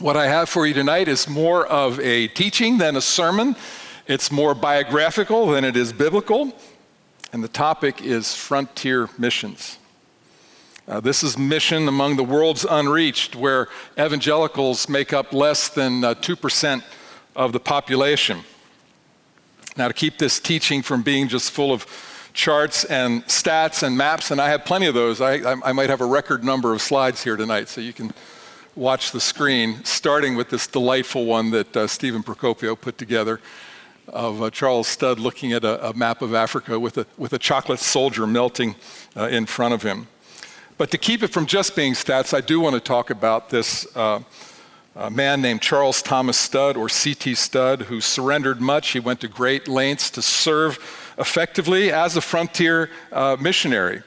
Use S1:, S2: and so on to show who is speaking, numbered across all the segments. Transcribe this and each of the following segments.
S1: What I have for you tonight is more of a teaching than a sermon. It's more biographical than it is biblical. And the topic is frontier missions. Uh, this is mission among the world's unreached, where evangelicals make up less than uh, 2% of the population. Now, to keep this teaching from being just full of charts and stats and maps, and I have plenty of those, I, I, I might have a record number of slides here tonight, so you can watch the screen, starting with this delightful one that uh, Stephen Procopio put together of uh, Charles Studd looking at a, a, map of Africa with a, with a chocolate soldier melting uh, in front of him. But to keep it from just being stats, I do want to talk about this uh, man named Charles Thomas Studd, or C.T. Studd, who surrendered much. He went to great lengths to serve effectively as a frontier uh, missionary.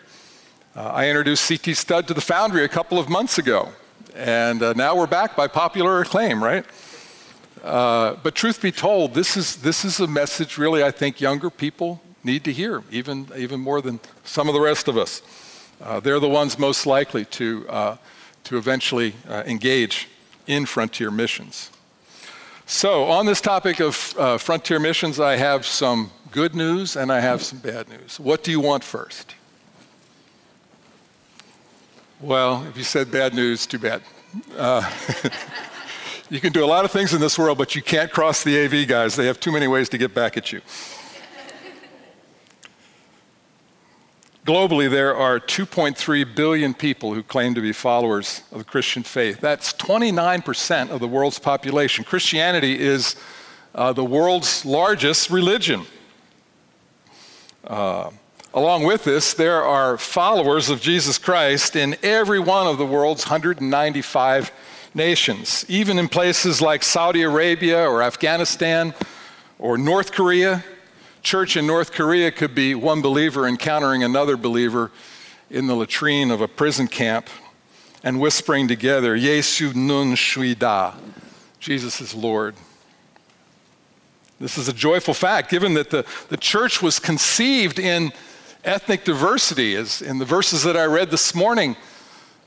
S1: Uh, I introduced C.T. Studd to the Foundry a couple of months ago. And uh, now we're back by popular acclaim, right? Uh, but truth be told, this is, this is a message really I think younger people need to hear, even, even more than some of the rest of us. Uh, they're the ones most likely to, uh, to eventually uh, engage in frontier missions. So, on this topic of uh, frontier missions, I have some good news and I have some bad news. What do you want first? Well, if you said bad news, too bad. Uh, you can do a lot of things in this world, but you can't cross the AV guys. They have too many ways to get back at you. Globally, there are 2.3 billion people who claim to be followers of the Christian faith. That's 29% of the world's population. Christianity is uh, the world's largest religion. Uh, Along with this, there are followers of Jesus Christ in every one of the world's 195 nations, even in places like Saudi Arabia or Afghanistan or North Korea. Church in North Korea could be one believer encountering another believer in the latrine of a prison camp and whispering together, Yesu nun shui da, Jesus is Lord. This is a joyful fact, given that the, the church was conceived in ethnic diversity. is in the verses that I read this morning,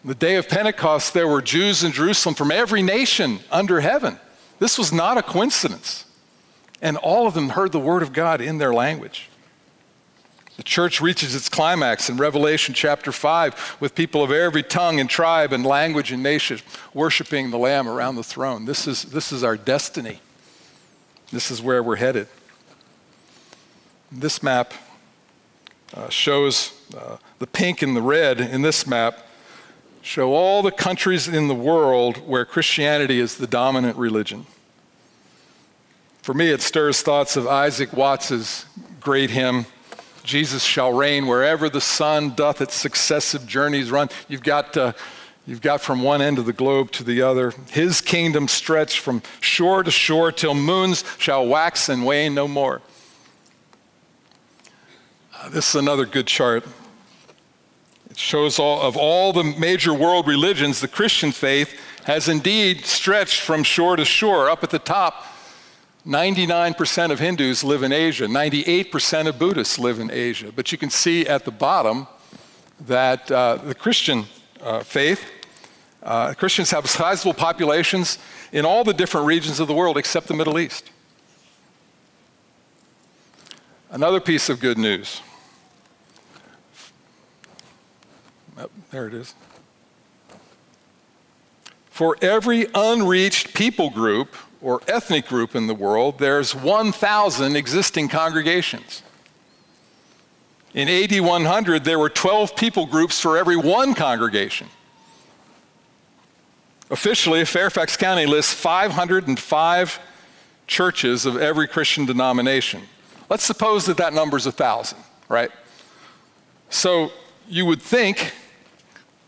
S1: the day of Pentecost, there were Jews in Jerusalem from every nation under heaven. This was not a coincidence. And all of them heard the word of God in their language. The church reaches its climax in Revelation chapter 5 with people of every tongue and tribe and language and nation worshiping the Lamb around the throne. This is, this is our destiny. This is where we're headed. This map uh, shows uh, the pink and the red in this map show all the countries in the world where Christianity is the dominant religion. For me, it stirs thoughts of Isaac Watts's great hymn, Jesus shall reign wherever the sun doth its successive journeys run. You've got, uh, you've got from one end of the globe to the other. His kingdom stretch from shore to shore till moons shall wax and wane no more. This is another good chart. It shows all of all the major world religions, the Christian faith has indeed stretched from shore to shore. Up at the top, 99% of Hindus live in Asia, 98% of Buddhists live in Asia. But you can see at the bottom that uh, the Christian uh, faith, uh, Christians have sizable populations in all the different regions of the world except the Middle East. Another piece of good news Oh, there it is. For every unreached people group or ethnic group in the world, there's 1,000 existing congregations. In AD 100, there were 12 people groups for every one congregation. Officially, Fairfax County lists 505 churches of every Christian denomination. Let's suppose that that number is 1,000, right? So you would think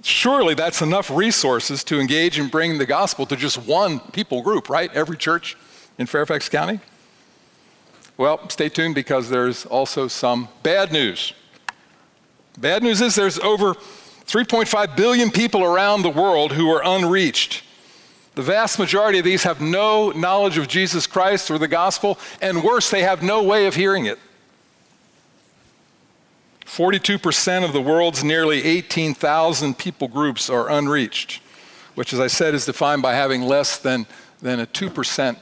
S1: surely that's enough resources to engage and bring the gospel to just one people group, right? Every church in Fairfax County? Well, stay tuned because there's also some bad news. Bad news is there's over 3.5 billion people around the world who are unreached. The vast majority of these have no knowledge of Jesus Christ or the gospel, and worse, they have no way of hearing it. 42% of the world's nearly 18,000 people groups are unreached. which, as I said, is defined by having less than, than a 2%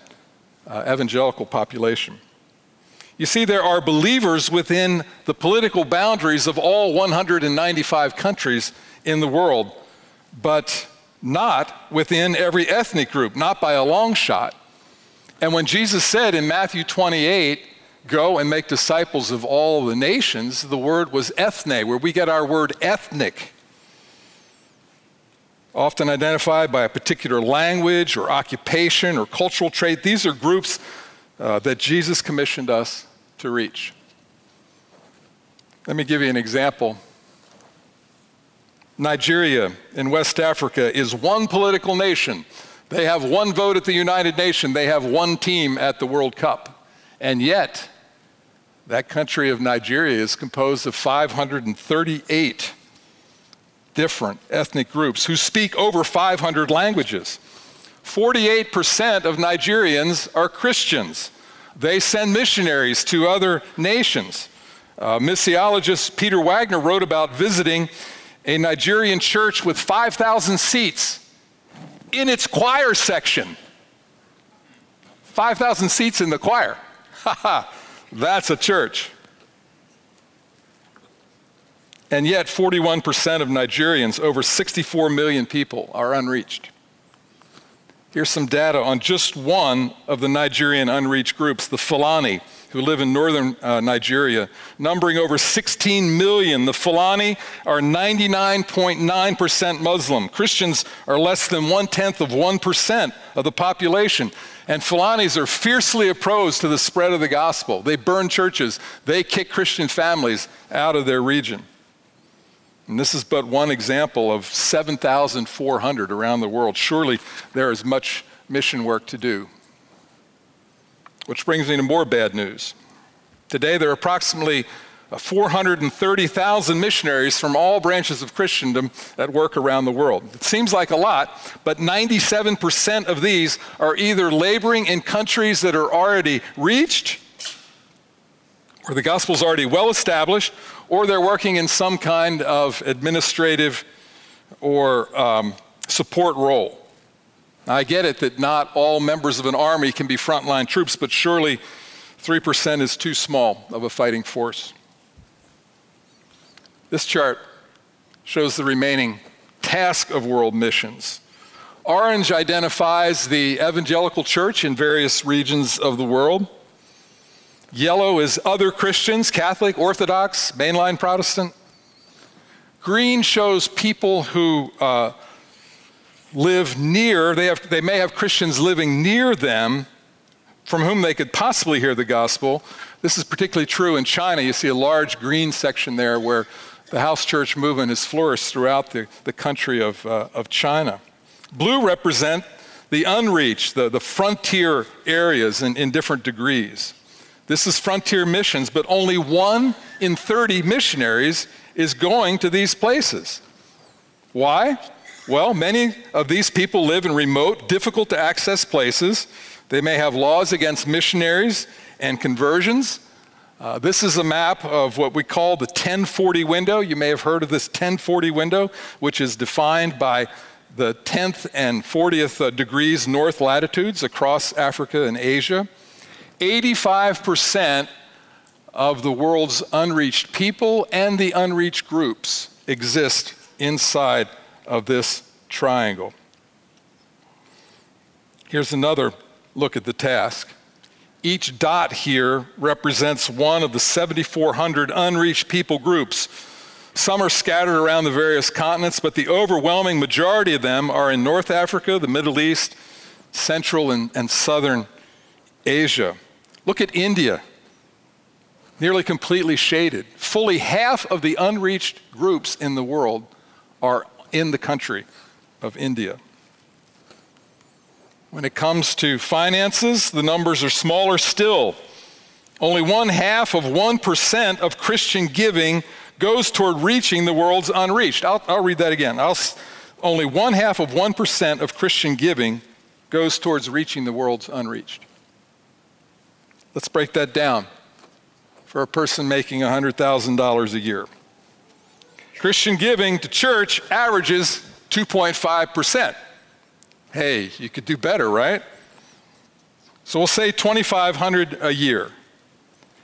S1: uh, evangelical population. You see, there are believers within the political boundaries of all 195 countries in the world, but not within every ethnic group, not by a long shot. And when Jesus said in Matthew 28, go and make disciples of all the nations, the word was ethne, where we get our word ethnic often identified by a particular language or occupation or cultural trait. These are groups uh, that Jesus commissioned us to reach. Let me give you an example. Nigeria in West Africa is one political nation. They have one vote at the United Nations. They have one team at the World Cup. And yet, that country of Nigeria is composed of 538 different ethnic groups who speak over 500 languages. 48% of Nigerians are Christians. They send missionaries to other nations. Uh, missiologist Peter Wagner wrote about visiting a Nigerian church with 5,000 seats in its choir section. 5,000 seats in the choir. Ha ha, that's a church. And yet, 41% of Nigerians, over 64 million people, are unreached. Here's some data on just one of the Nigerian unreached groups, the Fulani, who live in northern uh, Nigeria, numbering over 16 million. The Fulani are 99.9% Muslim. Christians are less than one tenth of 1% of the population. And Fulanis are fiercely opposed to the spread of the gospel. They burn churches, they kick Christian families out of their region. And this is but one example of 7,400 around the world. Surely there is much mission work to do. Which brings me to more bad news. Today, there are approximately 430,000 missionaries from all branches of Christendom at work around the world. It seems like a lot, but 97% of these are either laboring in countries that are already reached, where the gospel is already well established, or they're working in some kind of administrative or um, support role. Now, I get it that not all members of an army can be frontline troops, but surely 3% is too small of a fighting force. This chart shows the remaining task of world missions. Orange identifies the evangelical church in various regions of the world. Yellow is other Christians, Catholic, Orthodox, mainline Protestant. Green shows people who uh, live near, they, have, they may have Christians living near them from whom they could possibly hear the gospel. This is particularly true in China. You see a large green section there where the house church movement has flourished throughout the, the country of, uh, of China. Blue represent the unreached, the, the frontier areas in, in different degrees. This is frontier missions, but only one in 30 missionaries is going to these places. Why? Well, many of these people live in remote, difficult to access places. They may have laws against missionaries and conversions. Uh, this is a map of what we call the 1040 window. You may have heard of this 1040 window, which is defined by the 10th and 40th uh, degrees north latitudes across Africa and Asia. 85% of the world's unreached people and the unreached groups exist inside of this triangle. Here's another look at the task. Each dot here represents one of the 7,400 unreached people groups. Some are scattered around the various continents, but the overwhelming majority of them are in North Africa, the Middle East, Central and, and Southern Asia. Look at India, nearly completely shaded. Fully half of the unreached groups in the world are in the country of India. When it comes to finances, the numbers are smaller still. Only one half of 1% of Christian giving goes toward reaching the world's unreached. I'll, I'll read that again. I'll, only one half of 1% of Christian giving goes towards reaching the world's unreached. Let's break that down for a person making $100,000 a year. Christian giving to church averages 2.5%. Hey, you could do better, right? So we'll say 2500 a year.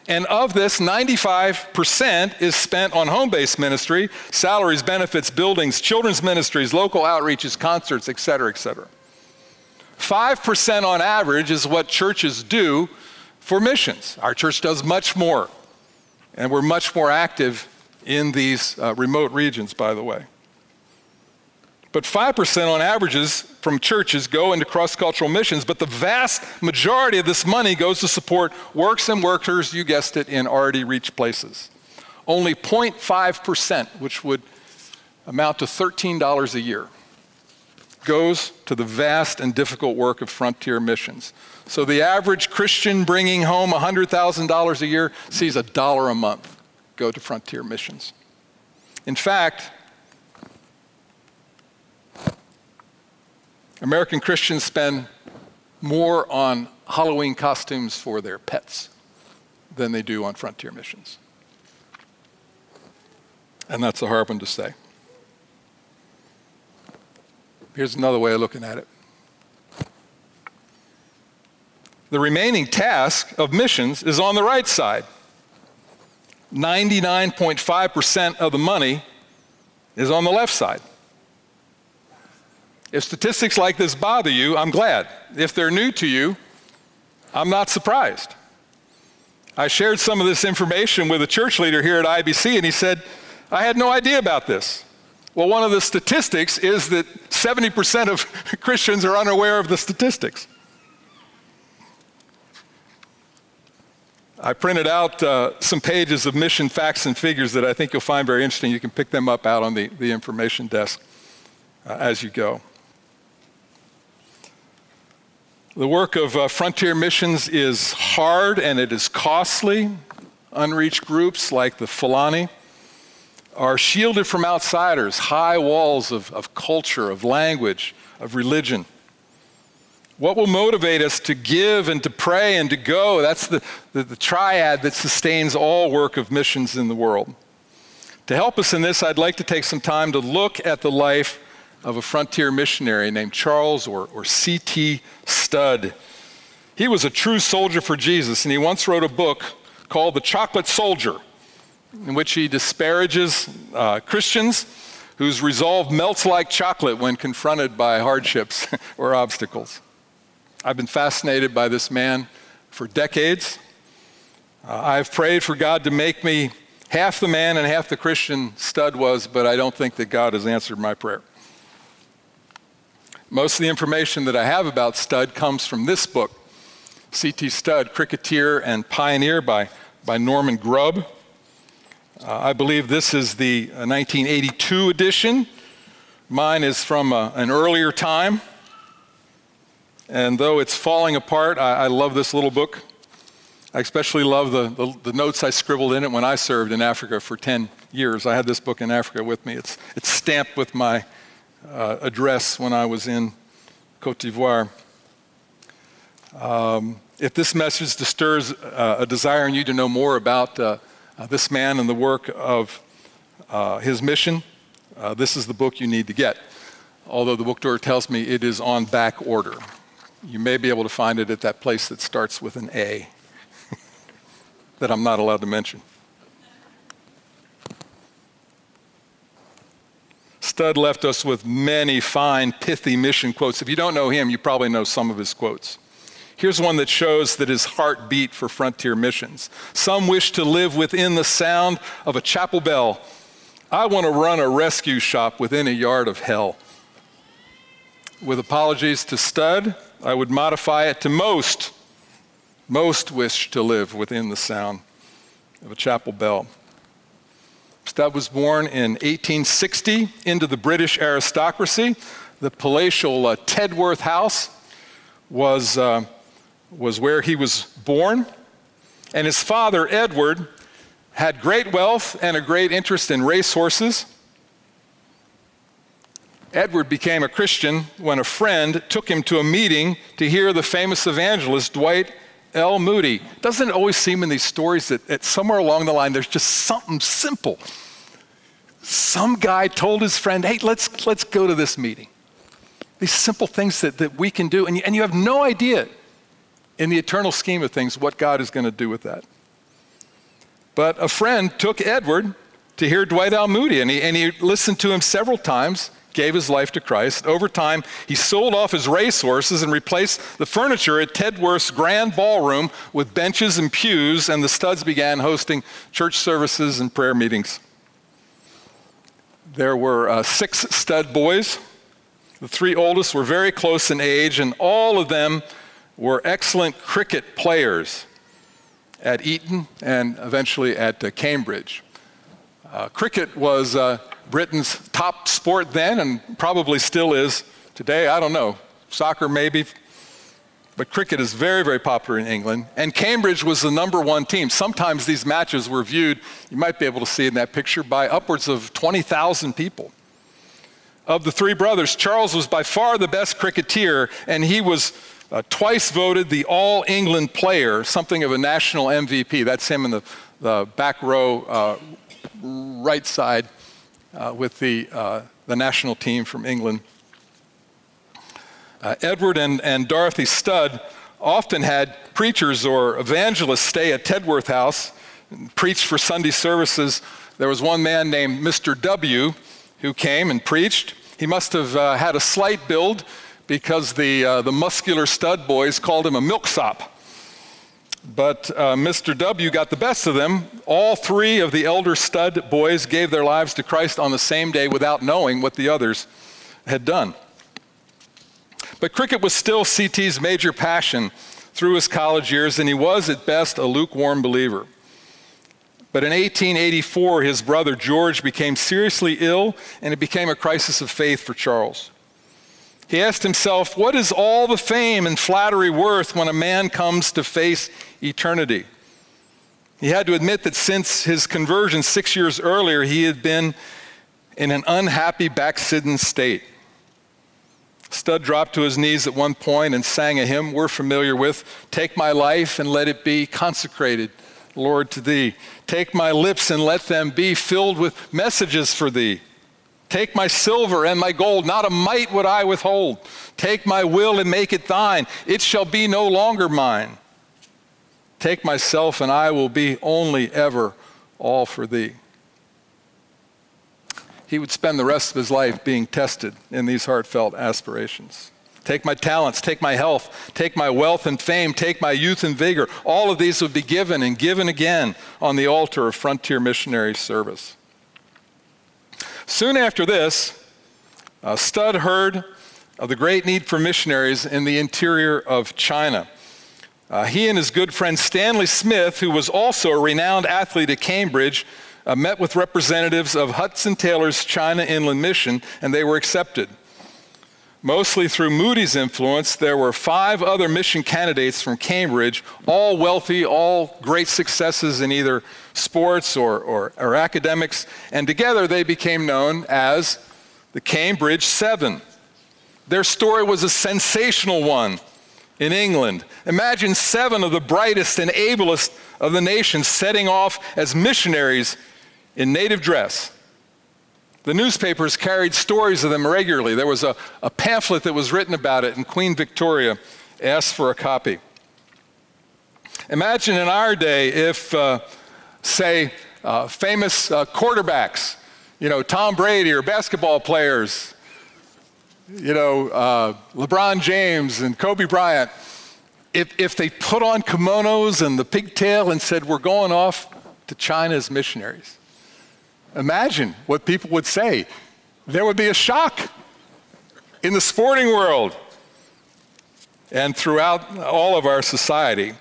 S1: And of this, 95% is spent on home based ministry, salaries, benefits, buildings, children's ministries, local outreaches, concerts, et cetera, et cetera. 5% on average is what churches do for missions. Our church does much more, and we're much more active in these uh, remote regions, by the way. But 5% on averages from churches go into cross cultural missions, but the vast majority of this money goes to support works and workers, you guessed it, in already reached places. Only 0.5%, which would amount to $13 a year, goes to the vast and difficult work of frontier missions. So the average Christian bringing home $100,000 a year sees a dollar a month go to frontier missions. In fact, American Christians spend more on Halloween costumes for their pets than they do on frontier missions. And that's a hard one to say. Here's another way of looking at it. The remaining task of missions is on the right side. 99.5% of the money is on the left side. If statistics like this bother you, I'm glad. If they're new to you, I'm not surprised. I shared some of this information with a church leader here at IBC, and he said, I had no idea about this. Well, one of the statistics is that 70% of Christians are unaware of the statistics. I printed out uh, some pages of mission facts and figures that I think you'll find very interesting. You can pick them up out on the, the information desk uh, as you go. The work of uh, frontier missions is hard and it is costly. Unreached groups like the Fulani are shielded from outsiders, high walls of, of culture, of language, of religion. What will motivate us to give and to pray and to go? That's the, the, the, triad that sustains all work of missions in the world. To help us in this, I'd like to take some time to look at the life of a frontier missionary named Charles or, or C.T. Studd. He was a true soldier for Jesus, and he once wrote a book called The Chocolate Soldier, in which he disparages uh, Christians whose resolve melts like chocolate when confronted by hardships or obstacles. I've been fascinated by this man for decades. Uh, I've prayed for God to make me half the man and half the Christian Studd was, but I don't think that God has answered my prayer. Most of the information that I have about Studd comes from this book, C.T. Studd, Cricketer and Pioneer by, by Norman Grubb. Uh, I believe this is the 1982 uh, edition. Mine is from uh, an earlier time. And though it's falling apart, I, I love this little book. I especially love the, the, the, notes I scribbled in it when I served in Africa for 10 years. I had this book in Africa with me. It's, it's stamped with my uh, address when I was in Cote d'Ivoire. Um, if this message stirs uh, a desire in you to know more about uh, uh this man and the work of uh, his mission, uh, this is the book you need to get. Although the bookstore tells me it is on back order. You may be able to find it at that place that starts with an A that I'm not allowed to mention. Studd left us with many fine, pithy mission quotes. If you don't know him, you probably know some of his quotes. Here's one that shows that his heart beat for frontier missions. Some wish to live within the sound of a chapel bell. I want to run a rescue shop within a yard of hell. With apologies to Studd, I would modify it to most. Most wish to live within the sound of a chapel bell. Studd was born in 1860 into the British aristocracy. The palatial uh, Tedworth House was, uh, was where he was born. And his father, Edward, had great wealth and a great interest in racehorses. Edward became a Christian when a friend took him to a meeting to hear the famous evangelist Dwight L. Moody. Doesn't it always seem in these stories that, that somewhere along the line there's just something simple? Some guy told his friend, hey, let's, let's go to this meeting. These simple things that, that we can do, and you, and you have no idea in the eternal scheme of things what God is going to do with that. But a friend took Edward to hear Dwight L. Moody, and he, and he listened to him several times, gave his life to Christ. Over time, he sold off his racehorses and replaced the furniture at Tedworth's grand ballroom with benches and pews, and the Studds began hosting church services and prayer meetings. There were uh, six Studd boys. The three oldest were very close in age, and all of them were excellent cricket players at Eton and eventually at uh, Cambridge. Uh, cricket was uh, Britain's top sport then and probably still is today. I don't know. Soccer, maybe. But cricket is very, very popular in England. And Cambridge was the number one team. Sometimes these matches were viewed, you might be able to see in that picture, by upwards of 20,000 people. Of the three brothers, Charles was by far the best cricketer, and he was uh, twice voted the All England player, something of a national MVP. That's him in the, the back row, uh, right side, uh, with the, uh, the national team from England. Uh, Edward and, and Dorothy Studd often had preachers or evangelists stay at Tedworth House, preach for Sunday services. There was one man named Mr. W who came and preached. He must have uh, had a slight build because the, uh, the muscular Studd boys called him a milksop. But uh, Mr. W got the best of them. All three of the elder Studd boys gave their lives to Christ on the same day without knowing what the others had done. But cricket was still CT's major passion through his college years, and he was at best a lukewarm believer. But in 1884, his brother George became seriously ill, and it became a crisis of faith for Charles. He asked himself, What is all the fame and flattery worth when a man comes to face eternity? He had to admit that since his conversion six years earlier, he had been in an unhappy, backslidden state. Studd dropped to his knees at one point and sang a hymn we're familiar with Take my life and let it be consecrated, Lord, to thee. Take my lips and let them be filled with messages for thee. Take my silver and my gold, not a mite would I withhold. Take my will and make it thine, it shall be no longer mine. Take myself and I will be only ever all for thee. He would spend the rest of his life being tested in these heartfelt aspirations. Take my talents, take my health, take my wealth and fame, take my youth and vigor. All of these would be given and given again on the altar of frontier missionary service. Soon after this, uh, Studd heard of the great need for missionaries in the interior of China. Uh, he and his good friend Stanley Smith, who was also a renowned athlete at Cambridge, uh, met with representatives of Hudson Taylor's China Inland Mission, and they were accepted. Mostly through Moody's influence, there were five other mission candidates from Cambridge, all wealthy, all great successes in either sports or, or, or academics, and together they became known as the Cambridge Seven. Their story was a sensational one in England. Imagine seven of the brightest and ablest of the nation setting off as missionaries in native dress. The newspapers carried stories of them regularly. There was a, a pamphlet that was written about it, and Queen Victoria asked for a copy. Imagine in our day if, uh, say, uh, famous uh, quarterbacks, you know, Tom Brady or basketball players, you know, uh, LeBron James and Kobe Bryant, if, if they put on kimonos and the pigtail and said, We're going off to China as missionaries. Imagine what people would say. There would be a shock in the sporting world and throughout all of our society.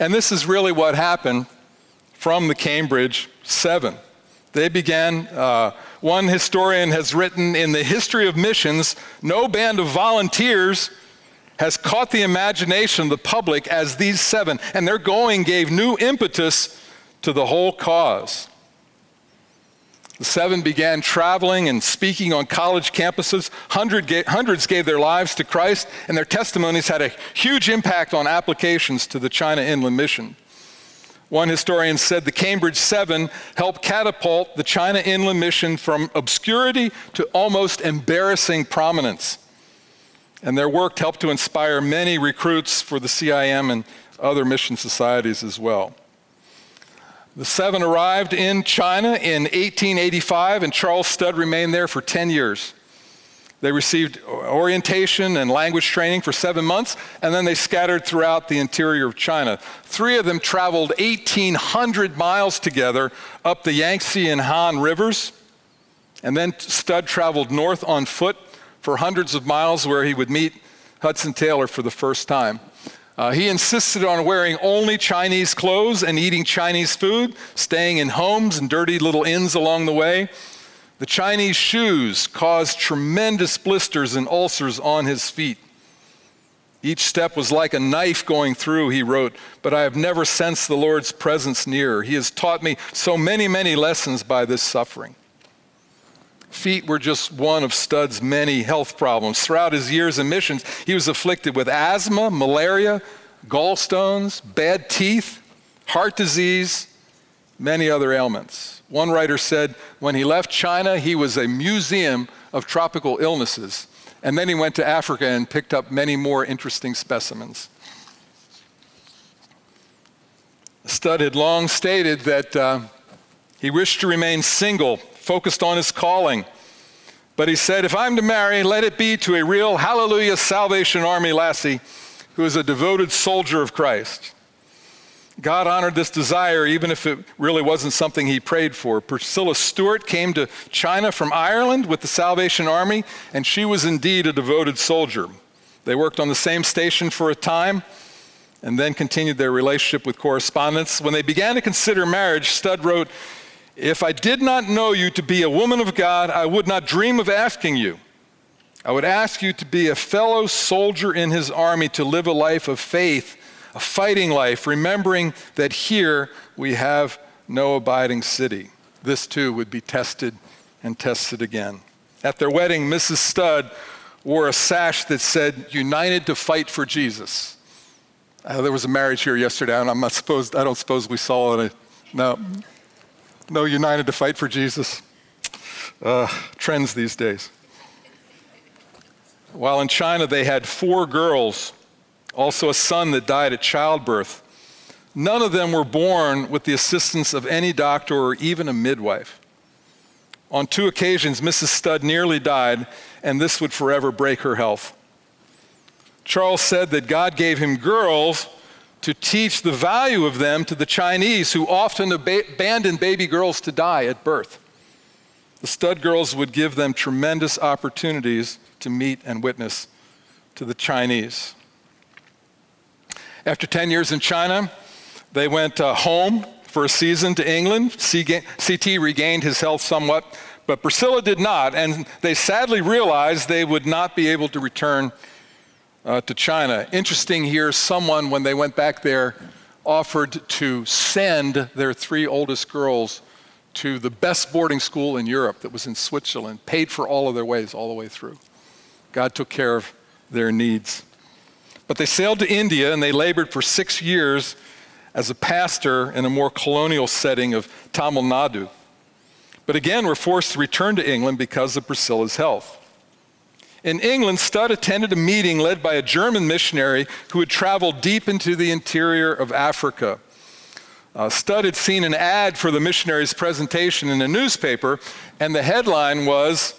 S1: And this is really what happened from the Cambridge Seven. They began, uh, one historian has written, in the history of missions, no band of volunteers has caught the imagination of the public as these seven, and their going gave new impetus to the whole cause. The seven began traveling and speaking on college campuses. hundreds gave their lives to Christ, and their testimonies had a huge impact on applications to the China Inland Mission. One historian said the Cambridge Seven helped catapult the China Inland Mission from obscurity to almost embarrassing prominence. And their work helped to inspire many recruits for the CIM and other mission societies as well. The seven arrived in China in 1885, and Charles Studd remained there for 10 years. They received orientation and language training for seven months, and then they scattered throughout the interior of China. Three of them traveled 1,800 miles together up the Yangtze and Han rivers, and then Studd traveled north on foot for hundreds of miles where he would meet Hudson Taylor for the first time. Uh, he insisted on wearing only Chinese clothes and eating Chinese food, staying in homes and dirty little inns along the way. The Chinese shoes caused tremendous blisters and ulcers on his feet. Each step was like a knife going through, he wrote, but I have never sensed the Lord's presence near. He has taught me so many, many lessons by this suffering. Feet were just one of Studd's many health problems. Throughout his years in missions, he was afflicted with asthma, malaria, gallstones, bad teeth, heart disease, many other ailments. One writer said when he left China, he was a museum of tropical illnesses. And then he went to Africa and picked up many more interesting specimens. Studd had long stated that uh, he wished to remain single, focused on his calling. But he said, if I'm to marry, let it be to a real Hallelujah Salvation Army lassie who is a devoted soldier of Christ. God honored this desire even if it really wasn't something he prayed for. Priscilla Stewart came to China from Ireland with the Salvation Army, and she was indeed a devoted soldier. They worked on the same station for a time and then continued their relationship with correspondence. When they began to consider marriage, Studd wrote, If I did not know you to be a woman of God, I would not dream of asking you. I would ask you to be a fellow soldier in his army, to live a life of faith a fighting life, remembering that here we have no abiding city. This too would be tested and tested again. At their wedding, Mrs. Studd wore a sash that said, United to fight for Jesus. Uh, there was a marriage here yesterday, and I'm not supposed, I don't suppose we saw it. No, no, united to fight for Jesus. Uh, trends these days. While in China, they had four girls also a son that died at childbirth. None of them were born with the assistance of any doctor or even a midwife. On two occasions, Mrs. Studd nearly died, and this would forever break her health. Charles said that God gave him girls to teach the value of them to the Chinese, who often abandoned baby girls to die at birth. The Studd girls would give them tremendous opportunities to meet and witness to the Chinese. After 10 years in China, they went uh, home for a season to England. CT regained his health somewhat, but Priscilla did not, and they sadly realized they would not be able to return uh, to China. Interesting here, someone, when they went back there, offered to send their three oldest girls to the best boarding school in Europe that was in Switzerland, paid for all of their ways all the way through. God took care of their needs. But they sailed to India and they labored for six years as a pastor in a more colonial setting of Tamil Nadu. But again, were forced to return to England because of Priscilla's health. In England, Studd attended a meeting led by a German missionary who had traveled deep into the interior of Africa. Uh, Studd had seen an ad for the missionary's presentation in a newspaper, and the headline was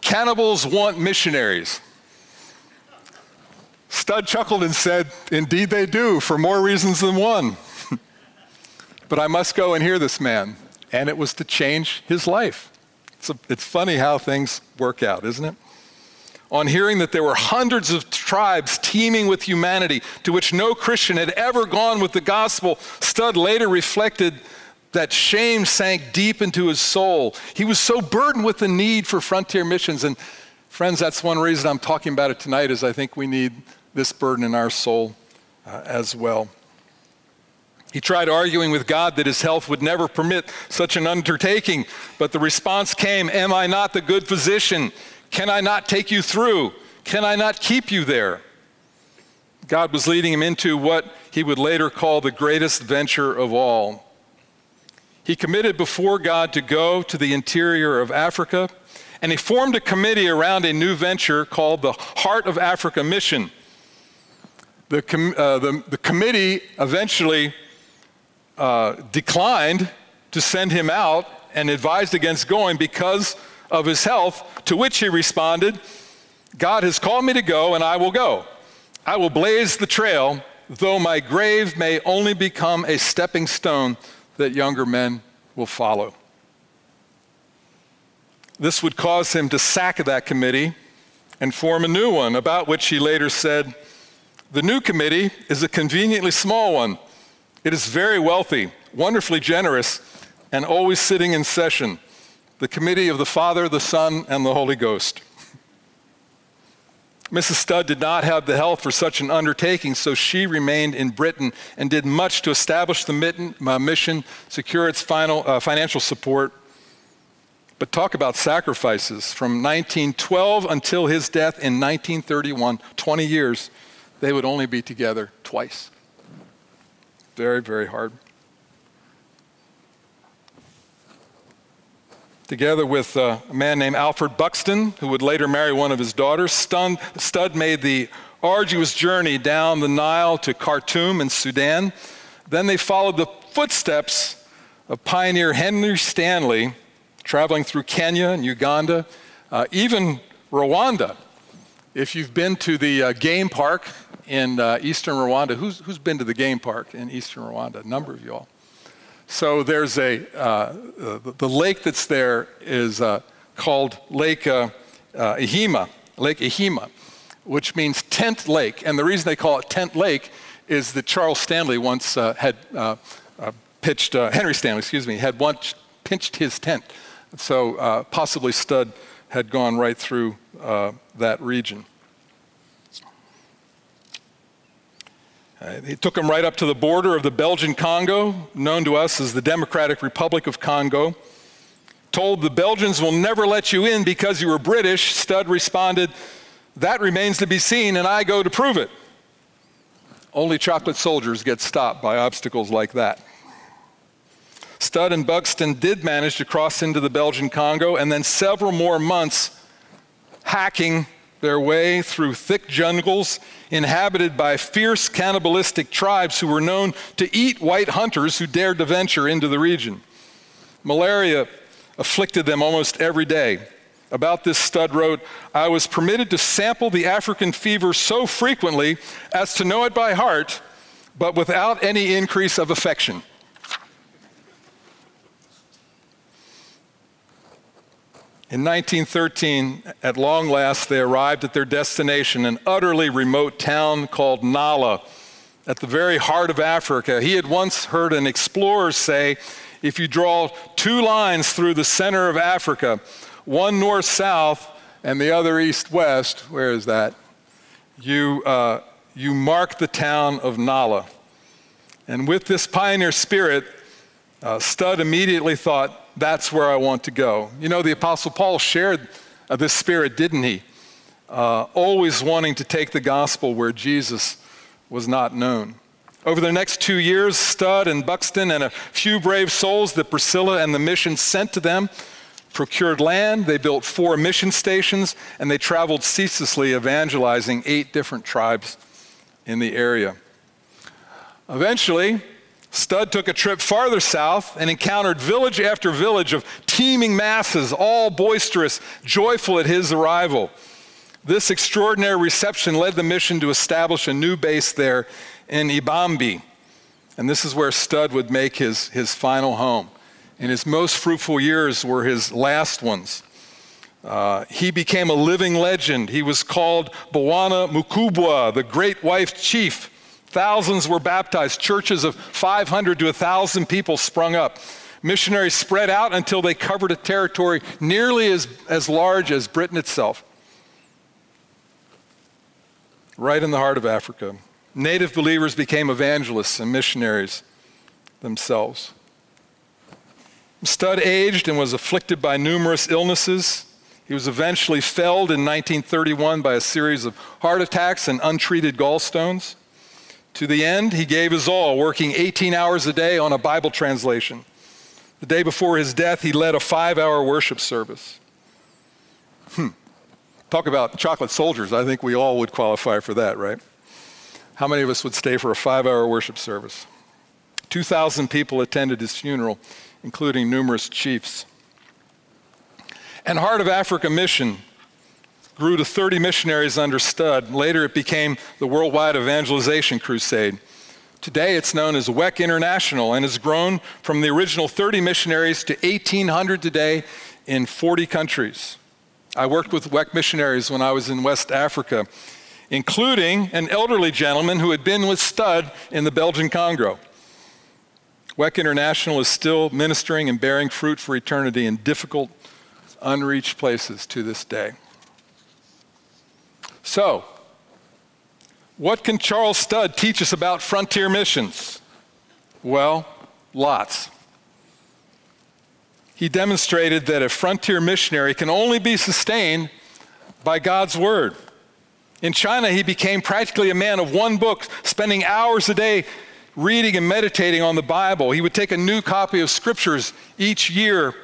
S1: Cannibals Want Missionaries. Studd chuckled and said, Indeed they do, for more reasons than one. but I must go and hear this man. And it was to change his life. It's, a, it's funny how things work out, isn't it? On hearing that there were hundreds of tribes teeming with humanity to which no Christian had ever gone with the gospel, Studd later reflected that shame sank deep into his soul. He was so burdened with the need for frontier missions. And friends, that's one reason I'm talking about it tonight is I think we need this burden in our soul uh, as well. He tried arguing with God that his health would never permit such an undertaking, but the response came Am I not the good physician? Can I not take you through? Can I not keep you there? God was leading him into what he would later call the greatest venture of all. He committed before God to go to the interior of Africa and he formed a committee around a new venture called the Heart of Africa Mission. The, com- uh, the, the, committee eventually uh, declined to send him out and advised against going because of his health, to which he responded, God has called me to go, and I will go. I will blaze the trail, though my grave may only become a stepping stone that younger men will follow. This would cause him to sack that committee and form a new one, about which he later said, The new committee is a conveniently small one. It is very wealthy, wonderfully generous, and always sitting in session. The committee of the Father, the Son, and the Holy Ghost. Mrs. Studd did not have the health for such an undertaking, so she remained in Britain and did much to establish the mission, secure its final, uh, financial support. But talk about sacrifices. From 1912 until his death in 1931, 20 years, they would only be together twice. Very, very hard. Together with uh, a man named Alfred Buxton, who would later marry one of his daughters. Studd made the arduous journey down the Nile to Khartoum in Sudan. Then they followed the footsteps of pioneer Henry Stanley, traveling through Kenya and Uganda, uh, even Rwanda. If you've been to the uh, game park in uh, eastern Rwanda, who's, who's been to the game park in eastern Rwanda? A number of y'all. So there's a, uh, the lake that's there is uh, called Lake uh, uh, Ihema, Lake Ihema, which means tent lake. And the reason they call it tent lake is that Charles Stanley once uh, had uh, pitched, Henry Stanley, excuse me, had once pinched his tent. So possibly Studd had gone right through that region. Uh, he took him right up to the border of the Belgian Congo, known to us as the Democratic Republic of Congo. Told the Belgians will never let you in because you were British, Studd responded, That remains to be seen, and I go to prove it. Only chocolate soldiers get stopped by obstacles like that. Studd and Buxton did manage to cross into the Belgian Congo, and then several more months hacking their way through thick jungles inhabited by fierce cannibalistic tribes who were known to eat white hunters who dared to venture into the region. Malaria afflicted them almost every day. About this, Studd wrote, I was permitted to sample the African fever so frequently as to know it by heart, but without any increase of affection. In 1913, at long last, they arrived at their destination, an utterly remote town called Nala, at the very heart of Africa. He had once heard an explorer say if you draw two lines through the center of Africa, one north south and the other east west, where is that? You, uh, you mark the town of Nala. And with this pioneer spirit, uh, Studd immediately thought, that's where I want to go. You know, the Apostle Paul shared uh, this spirit, didn't he? Uh, always wanting to take the gospel where Jesus was not known. Over the next two years, Studd and Buxton and a few brave souls that Priscilla and the mission sent to them procured land, they built four mission stations, and they traveled ceaselessly evangelizing eight different tribes in the area. Eventually, Studd took a trip farther south and encountered village after village of teeming masses, all boisterous, joyful at his arrival. This extraordinary reception led the mission to establish a new base there in Ibambi. And this is where Studd would make his, his final home. And his most fruitful years were his last ones. Uh, he became a living legend. He was called Bwana Mukubwa, the great wife chief. Thousands were baptized. Churches of 500 to 1,000 people sprung up. Missionaries spread out until they covered a territory nearly as, as large as Britain itself. Right in the heart of Africa. Native believers became evangelists and missionaries themselves. Studd aged and was afflicted by numerous illnesses. He was eventually felled in 1931 by a series of heart attacks and untreated gallstones. To the end, he gave his all, working 18 hours a day on a Bible translation. The day before his death, he led a five hour worship service. Hmm. Talk about chocolate soldiers. I think we all would qualify for that, right? How many of us would stay for a five hour worship service? 2,000 people attended his funeral, including numerous chiefs. And Heart of Africa Mission grew to 30 missionaries under Studd. Later, it became the Worldwide Evangelization Crusade. Today, it's known as WEC International and has grown from the original 30 missionaries to 1,800 today in 40 countries. I worked with WEC missionaries when I was in West Africa, including an elderly gentleman who had been with Studd in the Belgian Congo. WEC International is still ministering and bearing fruit for eternity in difficult, unreached places to this day. So, what can Charles Studd teach us about frontier missions? Well, lots. He demonstrated that a frontier missionary can only be sustained by God's Word. In China, he became practically a man of one book, spending hours a day reading and meditating on the Bible. He would take a new copy of scriptures each year,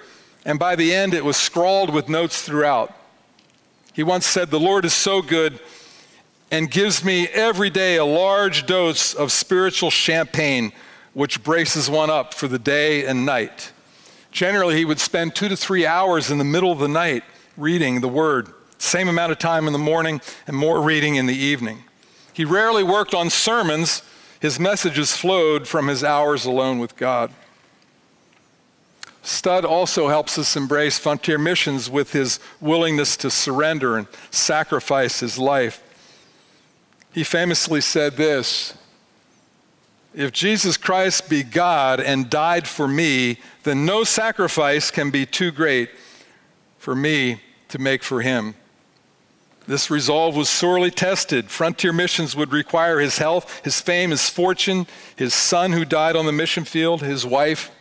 S1: and by the end, it was scrawled with notes throughout. He once said, The Lord is so good and gives me every day a large dose of spiritual champagne, which braces one up for the day and night. Generally, he would spend two to three hours in the middle of the night reading the Word, same amount of time in the morning and more reading in the evening. He rarely worked on sermons, his messages flowed from his hours alone with God. Studd also helps us embrace frontier missions with his willingness to surrender and sacrifice his life. He famously said this If Jesus Christ be God and died for me, then no sacrifice can be too great for me to make for him. This resolve was sorely tested. Frontier missions would require his health, his fame, his fortune, his son who died on the mission field, his wife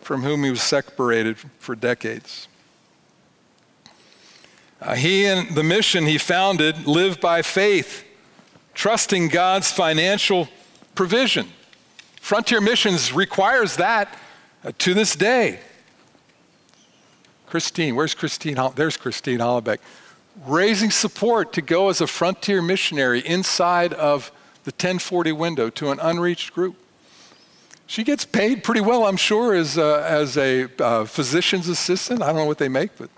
S1: from whom he was separated for decades. Uh, he and the mission he founded live by faith, trusting God's financial provision. Frontier Missions requires that uh, to this day. Christine, where's Christine? There's Christine Hollebeck. Raising support to go as a frontier missionary inside of the 1040 window to an unreached group. She gets paid pretty well, I'm sure, as, uh, as a uh, physician's assistant. I don't know what they make, but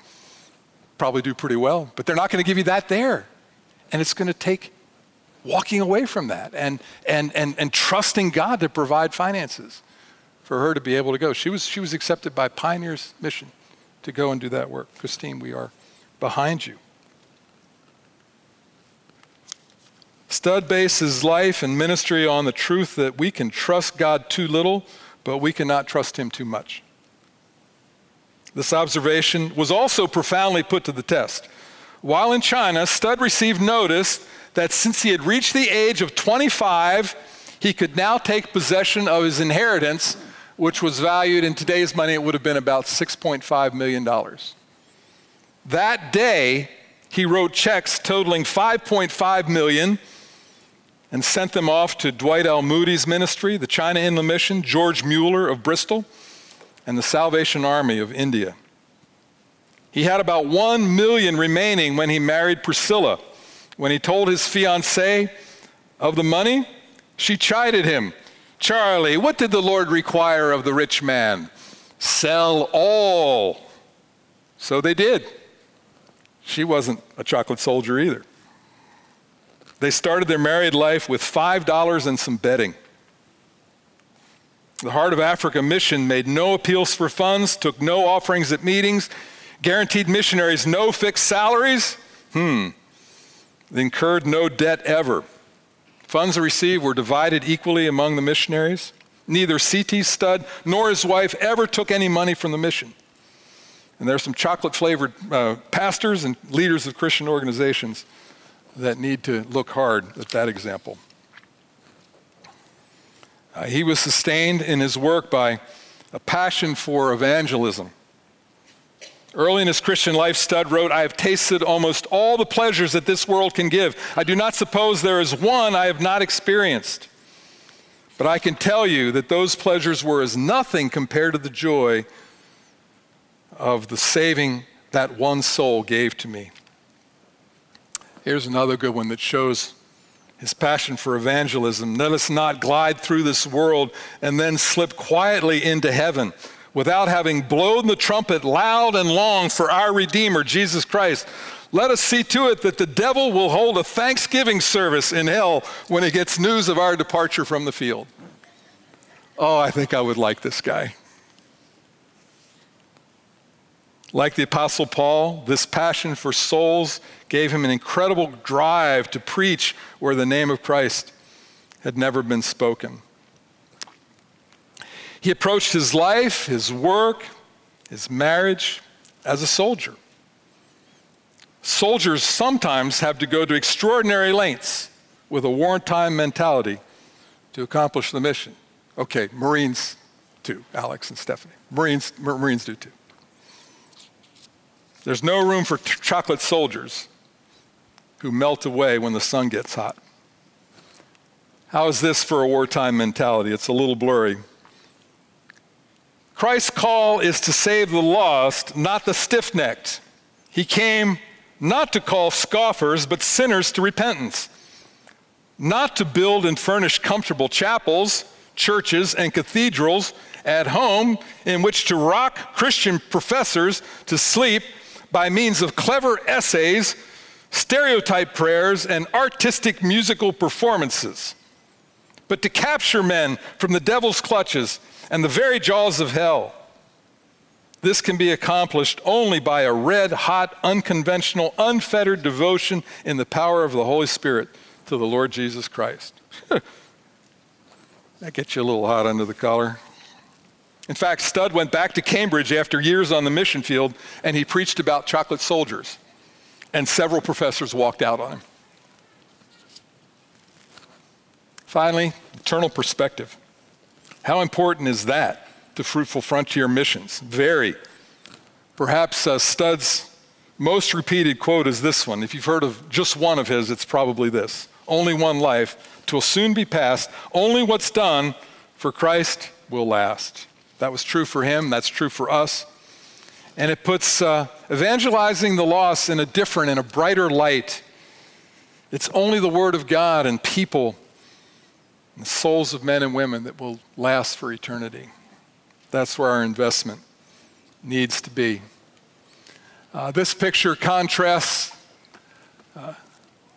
S1: probably do pretty well. But they're not going to give you that there. And it's going to take walking away from that and, and, and, and trusting God to provide finances for her to be able to go. She was, she was accepted by Pioneers Mission to go and do that work. Christine, we are behind you. Studd bases life and ministry on the truth that we can trust God too little, but we cannot trust Him too much. This observation was also profoundly put to the test. While in China, Studd received notice that since he had reached the age of 25, he could now take possession of his inheritance, which was valued in today's money, it would have been about $6.5 million. That day, he wrote checks totaling 5.5 million and sent them off to Dwight L. Moody's ministry, the China Inland Mission, George Mueller of Bristol, and the Salvation Army of India. He had about one million remaining when he married Priscilla. When he told his fiancee of the money, she chided him. Charlie, what did the Lord require of the rich man? Sell all. So they did. She wasn't a chocolate soldier either. They started their married life with $5 and some bedding. The Heart of Africa mission made no appeals for funds, took no offerings at meetings, guaranteed missionaries no fixed salaries. Hmm. They incurred no debt ever. Funds received were divided equally among the missionaries. Neither C.T. Studd nor his wife ever took any money from the mission. And there are some chocolate flavored uh, pastors and leaders of Christian organizations that need to look hard at that example. Uh, he was sustained in his work by a passion for evangelism. Early in his Christian life, Studd wrote, I have tasted almost all the pleasures that this world can give. I do not suppose there is one I have not experienced. But I can tell you that those pleasures were as nothing compared to the joy of the saving that one soul gave to me. Here's another good one that shows his passion for evangelism. Let us not glide through this world and then slip quietly into heaven without having blown the trumpet loud and long for our Redeemer, Jesus Christ. Let us see to it that the devil will hold a thanksgiving service in hell when he gets news of our departure from the field. Oh, I think I would like this guy. Like the Apostle Paul, this passion for souls gave him an incredible drive to preach where the name of Christ had never been spoken. He approached his life, his work, his marriage as a soldier. Soldiers sometimes have to go to extraordinary lengths with a wartime mentality to accomplish the mission. Okay, Marines too, Alex and Stephanie. Marines, Marines do too. There's no room for t- chocolate soldiers who melt away when the sun gets hot. How is this for a wartime mentality? It's a little blurry. Christ's call is to save the lost, not the stiff necked. He came not to call scoffers, but sinners to repentance, not to build and furnish comfortable chapels, churches, and cathedrals at home in which to rock Christian professors to sleep by means of clever essays, stereotype prayers, and artistic musical performances, but to capture men from the devil's clutches and the very jaws of hell. This can be accomplished only by a red hot, unconventional, unfettered devotion in the power of the Holy Spirit to the Lord Jesus Christ. that gets you a little hot under the collar. In fact, Studd went back to Cambridge after years on the mission field and he preached about chocolate soldiers. And several professors walked out on him. Finally, eternal perspective. How important is that? to fruitful frontier missions. Very. Perhaps uh, Studd's most repeated quote is this one. If you've heard of just one of his, it's probably this Only one life, twill soon be past. Only what's done for Christ will last. That was true for him, that's true for us. And it puts uh, evangelizing the lost in a different in a brighter light. It's only the Word of God and people, and the souls of men and women that will last for eternity. That's where our investment needs to be. Uh, this picture contrasts uh,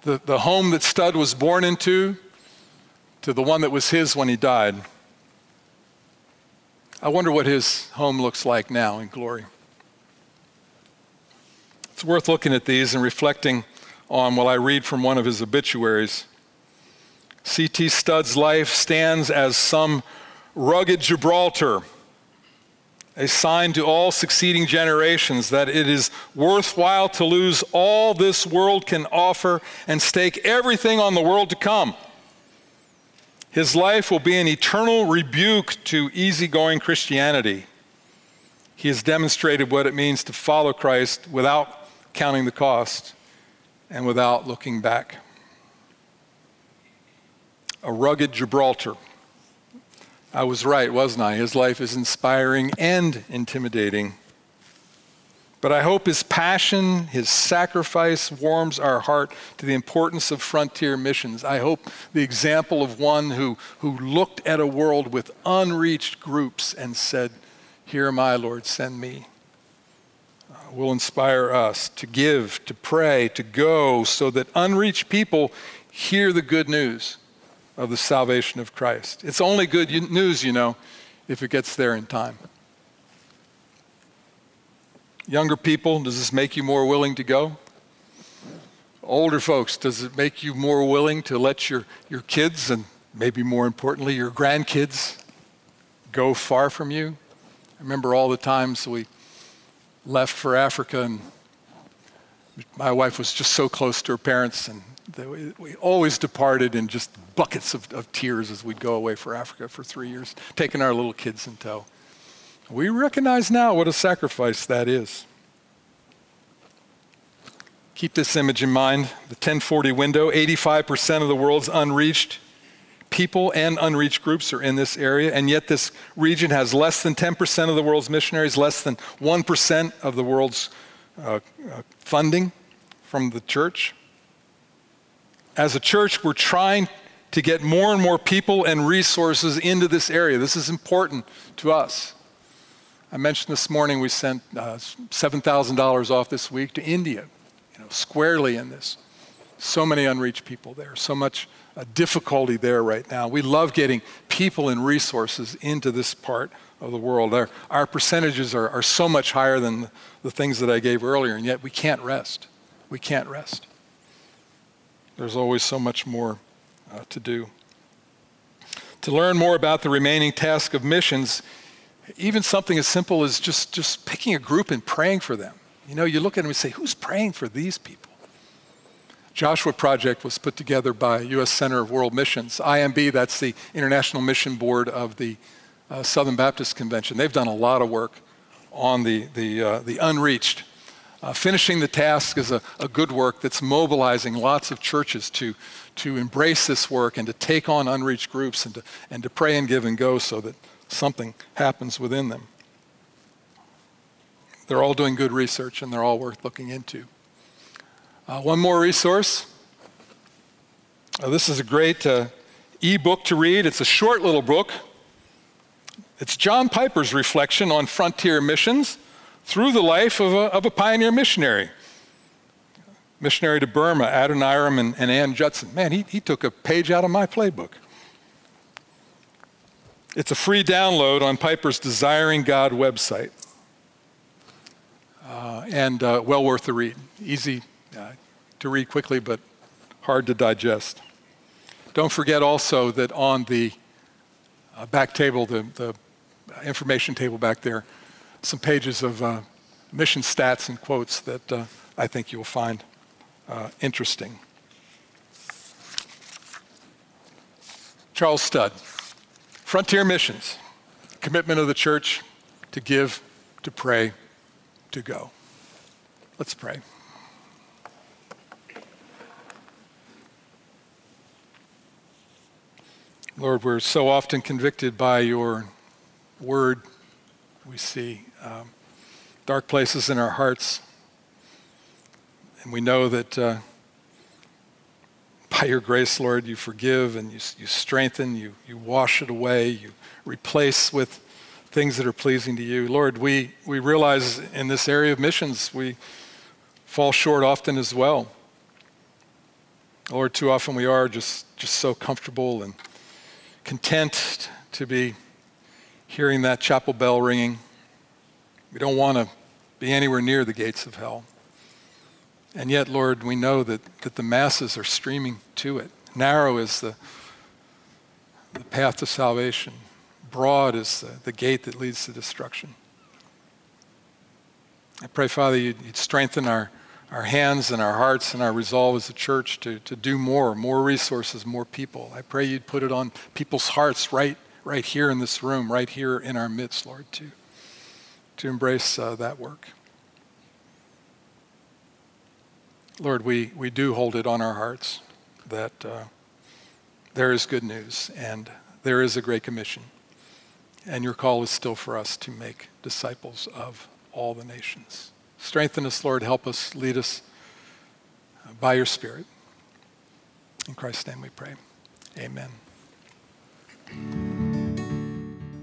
S1: the, the home that Studd was born into to the one that was his when he died. I wonder what his home looks like now in glory. It's worth looking at these and reflecting on while I read from one of his obituaries. C.T. Studd's life stands as some rugged Gibraltar a sign to all succeeding generations that it is worthwhile to lose all this world can offer and stake everything on the world to come. His life will be an eternal rebuke to easygoing Christianity. He has demonstrated what it means to follow Christ without counting the cost and without looking back. A rugged Gibraltar. I was right, wasn't I? His life is inspiring and intimidating. But I hope his passion, his sacrifice warms our heart to the importance of frontier missions. I hope the example of one who, who looked at a world with unreached groups and said, Here am I, Lord, send me, uh, will inspire us to give, to pray, to go, so that unreached people hear the good news of the salvation of Christ. It's only good news, you know, if it gets there in time. Younger people, does this make you more willing to go? Older folks, does it make you more willing to let your, your kids and maybe more importantly, your grandkids go far from you? I remember all the times we left for Africa and my wife was just so close to her parents and we, always departed in just buckets of, of tears as we'd go away for Africa for three years, taking our little kids in tow. We recognize now what a sacrifice that is. Keep this image in mind the 1040 window 85% of the world's unreached people and unreached groups are in this area, and yet this region has less than 10% of the world's missionaries, less than 1% of the world's uh, uh, funding from the church. as a church, we're trying to get more and more people and resources into this area. This is important to us. I mentioned this morning we sent uh, $7,000 off this week to India, you know, squarely in this. So many unreached people there, so much uh, difficulty there right now. We love getting people and resources into this part of the world. Our, our percentages are, are so much higher than the, things that I gave earlier, and yet we can't rest. We can't rest. There's always so much more uh, to do. To learn more about the remaining task of missions, even something as simple as just, just picking a group and praying for them. You know, you look at them and say, who's praying for these people? Joshua Project was put together by U.S. Center of World Missions. IMB, that's the International Mission Board of the uh, Southern Baptist Convention. They've done a lot of work on the, the, uh, the unreached. Uh, finishing the task is a, a good work that's mobilizing lots of churches to, to embrace this work and to take on unreached groups and to, and to pray and give and go so that something happens within them. They're all doing good research and they're all worth looking into. Uh, one more resource. Uh, this is a great uh, e-book to read. It's a short little book. It's John Piper's reflection on frontier missions through the life of a, of a pioneer missionary. Missionary to Burma, Adoniram and, and Ann Judson. Man, he, he took a page out of my playbook. It's a free download on Piper's Desiring God website. Uh, and uh, well worth the read. Easy uh, to read quickly, but hard to digest. Don't forget also that on the uh, back table, the, the, information table back there, some pages of uh, mission stats and quotes that uh, I think you'll find interesting. Charles Studd, Frontier Missions, commitment of the church to give, to pray, to go. Let's pray. Lord, we're so often convicted by your word. We see um, dark places in our hearts. And we know that uh, by your grace, Lord, you forgive and you, you strengthen, you, you wash it away, you replace with things that are pleasing to you. Lord, we, we realize in this area of missions, we fall short often as well. Lord, too often we are just, just so comfortable and content to be hearing that chapel bell ringing. We don't want to be anywhere near the gates of hell. And yet, Lord, we know that, that the masses are streaming to it. Narrow is the, the path to salvation, broad is the, the gate that leads to destruction. I pray, Father, you'd, you'd strengthen our our hands and our hearts and our resolve as a church to, to do more, more resources, more people. I pray you'd put it on people's hearts right, right here in this room, right here in our midst, Lord, to, to embrace uh, that work. Lord, we, we do hold it on our hearts that uh, there is good news and there is a great commission. And your call is still for us to make disciples of all the nations. Strengthen us, Lord. Help us, lead us by your Spirit. In Christ's name we pray. Amen.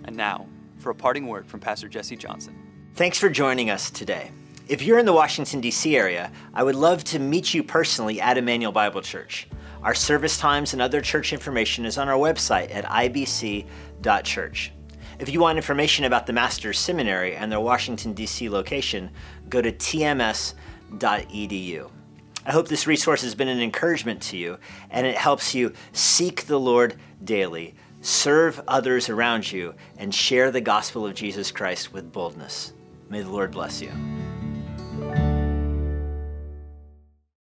S2: And now, for a parting word from Pastor Jesse Johnson.
S3: Thanks for joining us today. If you're in the Washington, D.C. area, I would love to meet you personally at Immanuel Bible Church. Our service times and other church information is on our website at ibc.church. If you want information about the Master's Seminary and their Washington, D.C. location, go to tms.edu. I hope this resource has been an encouragement to you and it helps you seek the Lord daily, serve others around you, and share the gospel of Jesus Christ with boldness. May the Lord bless you thank you